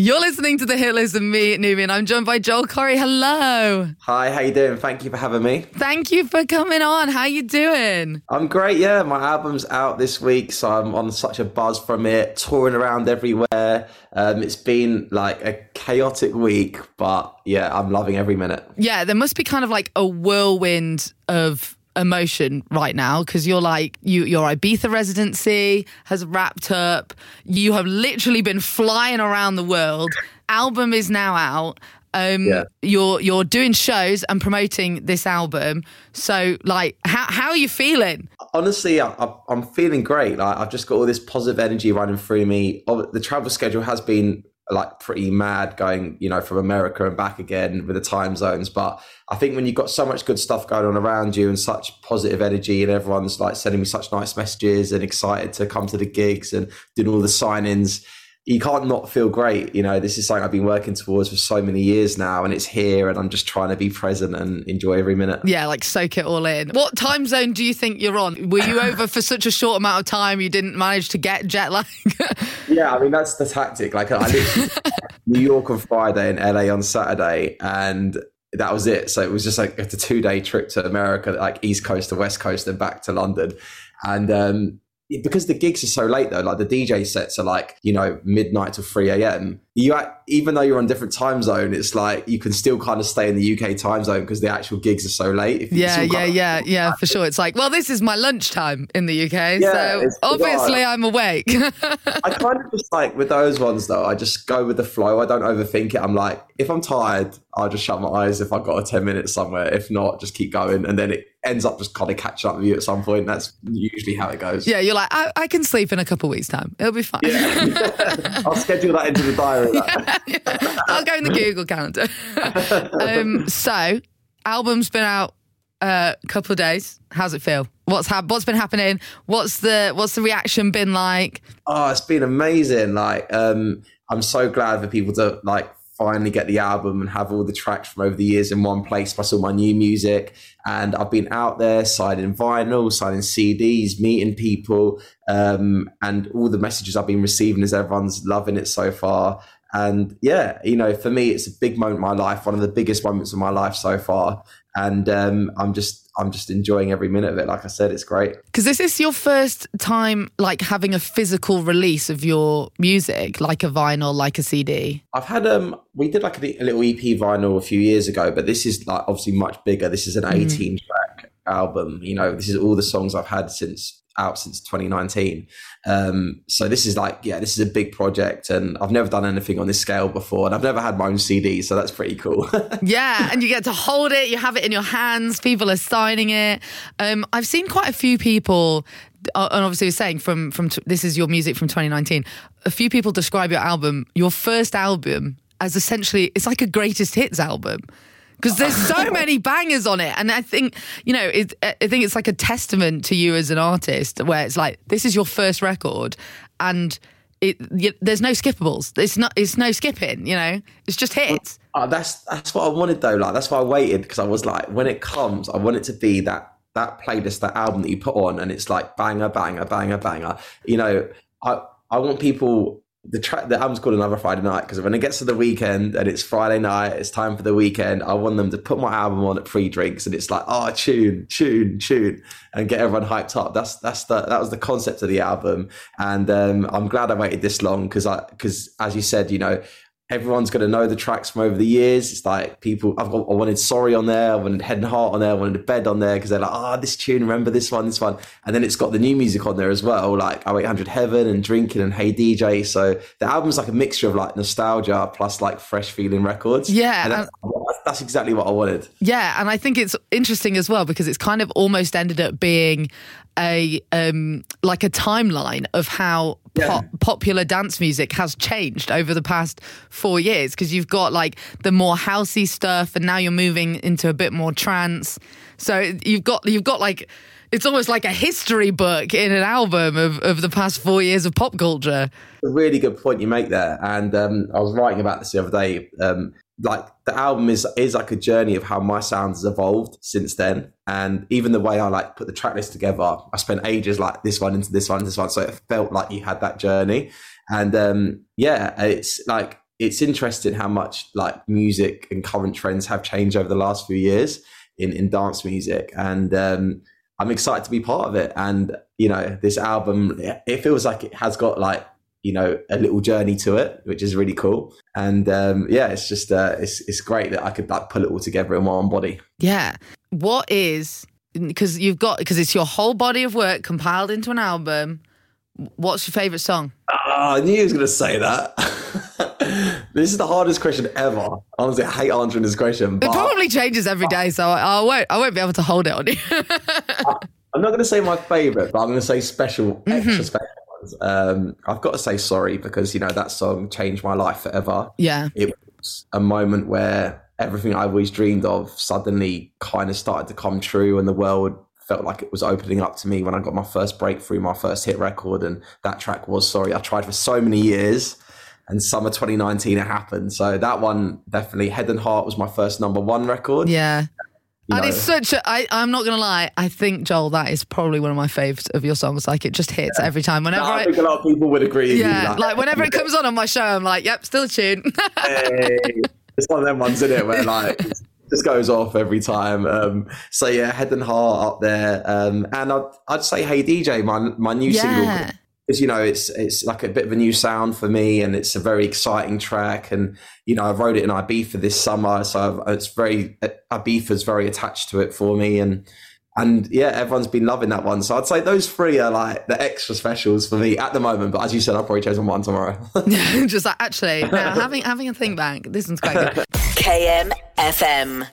You're listening to the Hit List and me, at Nubian. I'm joined by Joel Corry. Hello. Hi, how you doing? Thank you for having me. Thank you for coming on. How you doing? I'm great. Yeah, my album's out this week, so I'm on such a buzz from it, touring around everywhere. Um, it's been like a chaotic week, but yeah, I'm loving every minute. Yeah, there must be kind of like a whirlwind of emotion right now because you're like you your Ibiza residency has wrapped up. You have literally been flying around the world. Album is now out. Um, yeah. you're you're doing shows and promoting this album. So, like, how how are you feeling? Honestly, I, am feeling great. Like, I've just got all this positive energy running through me. The travel schedule has been like pretty mad going, you know, from America and back again with the time zones. But I think when you've got so much good stuff going on around you and such positive energy and everyone's like sending me such nice messages and excited to come to the gigs and doing all the signings, you can't not feel great. You know, this is something I've been working towards for so many years now, and it's here, and I'm just trying to be present and enjoy every minute. Yeah, like soak it all in. What time zone do you think you're on? Were you over for such a short amount of time you didn't manage to get jet lag? yeah, I mean that's the tactic. Like I lived New York on Friday and LA on Saturday, and that was it. So it was just like it's a two day trip to America, like East Coast to West Coast, and back to London, and um, because the gigs are so late though, like the DJ sets are like, you know, midnight to 3 a.m. You even though you're on different time zone, it's like you can still kind of stay in the UK time zone because the actual gigs are so late. Yeah, yeah, yeah, yeah, for sure. It's like, well, this is my lunchtime in the UK, so obviously I'm awake. I kind of just like with those ones though, I just go with the flow. I don't overthink it. I'm like, if I'm tired, I'll just shut my eyes if I've got a 10 minutes somewhere. If not, just keep going. And then it ends up just kind of catching up with you at some point. That's usually how it goes. Yeah, you're like, I, I can sleep in a couple of weeks' time. It'll be fine. Yeah. I'll schedule that into the diary. Yeah, yeah. I'll go in the Google calendar. um, so, album's been out a couple of days. How's it feel? What's ha- what's been happening? What's the what's the reaction been like? Oh, it's been amazing. Like, um, I'm so glad for people to like finally get the album and have all the tracks from over the years in one place plus all my new music. And I've been out there signing vinyl, signing CDs, meeting people, um, and all the messages I've been receiving is everyone's loving it so far. And yeah, you know, for me, it's a big moment in my life, one of the biggest moments of my life so far. And um, I'm just I'm just enjoying every minute of it. Like I said, it's great. Because this is your first time like having a physical release of your music, like a vinyl, like a CD? I've had um we did like a, a little EP vinyl a few years ago, but this is like obviously much bigger. This is an mm. 18 mm. track album. You know, this is all the songs I've had since out since 2019. Um, so this is like, yeah, this is a big project, and I've never done anything on this scale before, and I've never had my own CD, so that's pretty cool. yeah, and you get to hold it, you have it in your hands, people are signing it. Um, I've seen quite a few people. Uh, and obviously, you're saying from from t- this is your music from 2019. A few people describe your album, your first album, as essentially it's like a greatest hits album because there's so many bangers on it. And I think, you know, it, I think it's like a testament to you as an artist where it's like, this is your first record and it, you, there's no skippables. It's not, it's no skipping, you know, it's just hits. Oh, that's, that's what I wanted though. Like, that's why I waited because I was like, when it comes, I want it to be that, that playlist, that album that you put on and it's like banger, banger, banger, banger. You know, I, I want people the track the album's called Another Friday Night because when it gets to the weekend and it's Friday night, it's time for the weekend. I want them to put my album on at free drinks and it's like, oh, tune, tune, tune, and get everyone hyped up. That's that's the that was the concept of the album, and um, I'm glad I waited this long because I because as you said, you know, everyone's going to know the tracks from over the years. It's like people, I've got, I wanted Sorry on there, I wanted Head and Heart on there, I wanted a Bed on there because they're like, ah, oh, this tune, remember this one, this one. And then it's got the new music on there as well, like 0800 Heaven and Drinking and Hey DJ. So the album's like a mixture of like nostalgia plus like fresh feeling records. Yeah. That's, that's exactly what I wanted. Yeah. And I think it's interesting as well because it's kind of almost ended up being a um, like a timeline of how pop, popular dance music has changed over the past four years because you've got like the more housey stuff and now you're moving into a bit more trance so you've got you've got like it's almost like a history book in an album of, of the past four years of pop culture. A really good point you make there. And um, I was writing about this the other day. Um, like the album is is like a journey of how my sound has evolved since then. And even the way i like put the track list together i spent ages like this one into this one this one. So it felt like you had that journey. And um yeah it's like it's interesting how much like music and current trends have changed over the last few years in in dance music, and um, I'm excited to be part of it. And you know, this album it feels like it has got like you know a little journey to it, which is really cool. And um, yeah, it's just uh, it's it's great that I could like pull it all together in one body. Yeah. What is because you've got because it's your whole body of work compiled into an album. What's your favorite song? Oh, I knew he was going to say that. this is the hardest question ever. Honestly, I hate answering this question. It probably changes every day, so I, I won't. I won't be able to hold it on you. I'm not going to say my favorite, but I'm going to say special, extra mm-hmm. special ones. Um, I've got to say sorry because you know that song changed my life forever. Yeah, it was a moment where everything I always dreamed of suddenly kind of started to come true, and the world felt like it was opening up to me when I got my first breakthrough, my first hit record, and that track was sorry. I tried for so many years, and summer 2019 it happened. So that one definitely, Head and Heart was my first number one record. Yeah. And know. it's such a, I, I'm not going to lie, I think, Joel, that is probably one of my favorites of your songs. Like, it just hits yeah. every time. Whenever no, I think a lot of people would agree. Yeah, like, like whenever it comes on on my show, I'm like, yep, still a tune. hey, it's one of them ones, isn't it, where like, just goes off every time. Um, so yeah, head and heart up there. Um, and I'd, I'd say, hey DJ, my my new yeah. single, because you know it's it's like a bit of a new sound for me, and it's a very exciting track. And you know, I wrote it in Ibiza this summer, so I've, it's very uh, Ibiza's very attached to it for me, and. And yeah, everyone's been loving that one. So I'd say those three are like the extra specials for me at the moment. But as you said, I'll probably choose one tomorrow. Just like actually, now, having having a think back, this one's quite good. KMFM.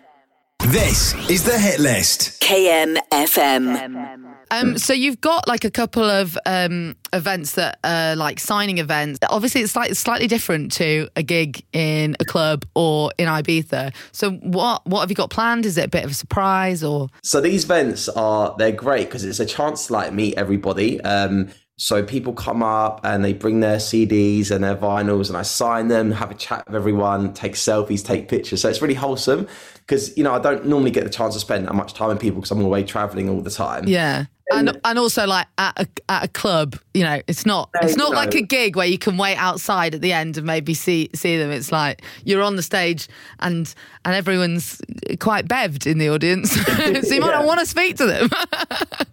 This is the hit list. KMFM. Um, so you've got like a couple of um, events that are like signing events. Obviously, it's like slightly different to a gig in a club or in Ibiza. So what what have you got planned? Is it a bit of a surprise or? So these events are they're great because it's a chance to like meet everybody. Um, so people come up and they bring their CDs and their vinyls, and I sign them, have a chat with everyone, take selfies, take pictures. So it's really wholesome because you know I don't normally get the chance to spend that much time with people because I'm away traveling all the time. Yeah and and also like at a, at a club you know it's not it's not like a gig where you can wait outside at the end and maybe see see them. It's like you're on the stage and and everyone's quite bevved in the audience. So you might yeah. not want to speak to them.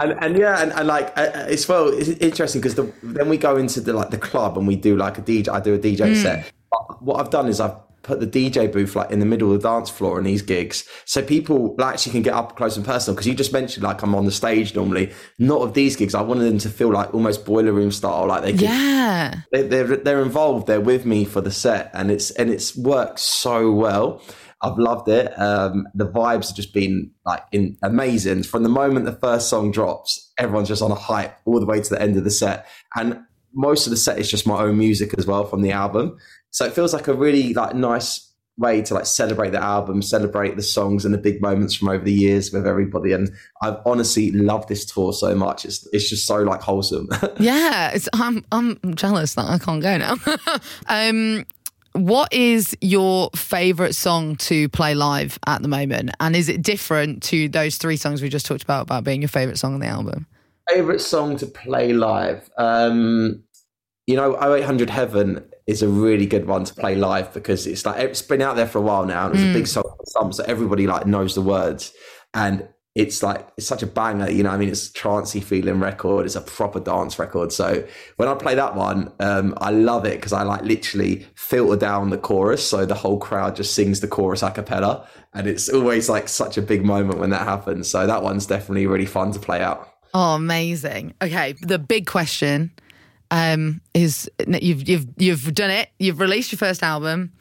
And, and yeah and, and like it's well it's interesting because the, then we go into the like the club and we do like a dj i do a dj mm. set. What i've done is i've put the DJ booth like in the middle of the dance floor in these gigs, so people actually can get up close and personal. Because you just mentioned like I'm on the stage normally, not of these gigs. I wanted them to feel like almost boiler room style, like they can, yeah they, they're they're involved, they're with me for the set, and it's and it's worked so well. I've loved it. Um, the vibes have just been like in, amazing from the moment the first song drops. Everyone's just on a hype all the way to the end of the set, and most of the set is just my own music as well from the album. So it feels like a really like nice way to like celebrate the album, celebrate the songs and the big moments from over the years with everybody. And I've honestly loved this tour so much. It's it's just so like wholesome. yeah, I'm I'm jealous that I can't go now. um what is your favorite song to play live at the moment? And is it different to those three songs we just talked about about being your favorite song on the album? Favorite song to play live? Um, you know, 0800 Heaven is a really good one to play live because it's like it's been out there for a while now and it's mm. a big mm. song for some, so everybody like knows the words and it's like it's such a banger, you know. I mean, it's a trancey feeling record. It's a proper dance record. So when I play that one, um, I love it because I like literally filter down the chorus, so the whole crowd just sings the chorus a cappella, and it's always like such a big moment when that happens. So that one's definitely really fun to play out. Oh, amazing! Okay, the big question um, is you've you've you've done it. You've released your first album.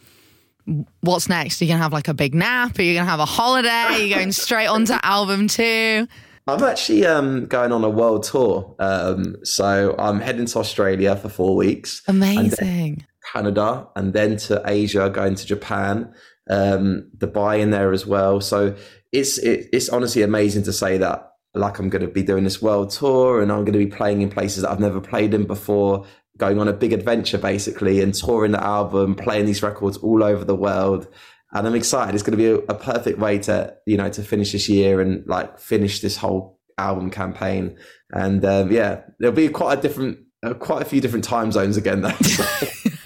What's next? Are you gonna have like a big nap? Are you gonna have a holiday? Are you going straight onto album two? I'm actually um, going on a world tour. Um, so I'm heading to Australia for four weeks. Amazing. Canada and then to Asia, going to Japan, um, Dubai in there as well. So it's it, it's honestly amazing to say that like I'm going to be doing this world tour and I'm going to be playing in places that I've never played in before, going on a big adventure basically and touring the album, playing these records all over the world. And I'm excited. It's going to be a, a perfect way to, you know, to finish this year and like finish this whole album campaign. And um, yeah, there'll be quite a different, uh, quite a few different time zones again though.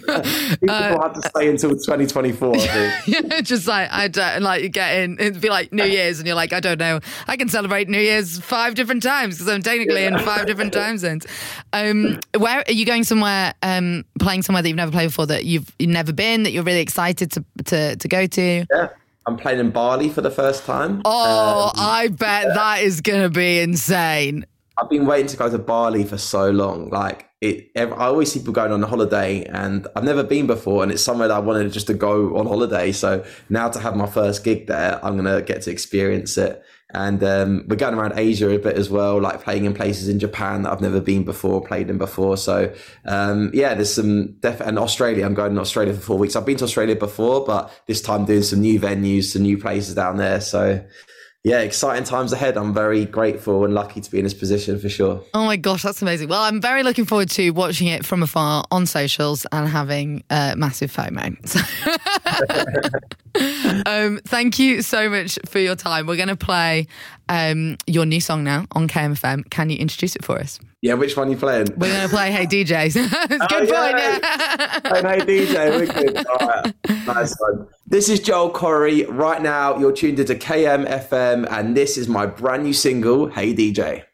People uh, have to stay until 2024. yeah, just like I don't like you get in. It'd be like New Year's, and you're like, I don't know. I can celebrate New Year's five different times because I'm technically yeah. in five different time zones. Um, where are you going? Somewhere um, playing somewhere that you've never played before that you've, you've never been that you're really excited to to to go to? Yeah. I'm playing in Bali for the first time. Oh, um, I bet yeah. that is going to be insane. I've been waiting to go to Bali for so long. Like it, I always see people going on a holiday, and I've never been before, and it's somewhere that I wanted just to go on holiday. So now to have my first gig there, I'm gonna get to experience it. And um, we're going around Asia a bit as well, like playing in places in Japan that I've never been before, played in before. So um, yeah, there's some def- and Australia. I'm going to Australia for four weeks. I've been to Australia before, but this time doing some new venues, some new places down there. So yeah, exciting times ahead. I'm very grateful and lucky to be in this position for sure. Oh my gosh, that's amazing. Well, I'm very looking forward to watching it from afar on socials and having uh, massive FOMO. um, thank you so much for your time. We're going to play um, your new song now on KMFM. Can you introduce it for us? Yeah, which one are you playing? We're going to play Hey DJ. it's oh, good point, yeah. hey DJ, we're good. All right. Nice one. This is Joel Corry. Right now, you're tuned into KMFM, and this is my brand new single, Hey DJ.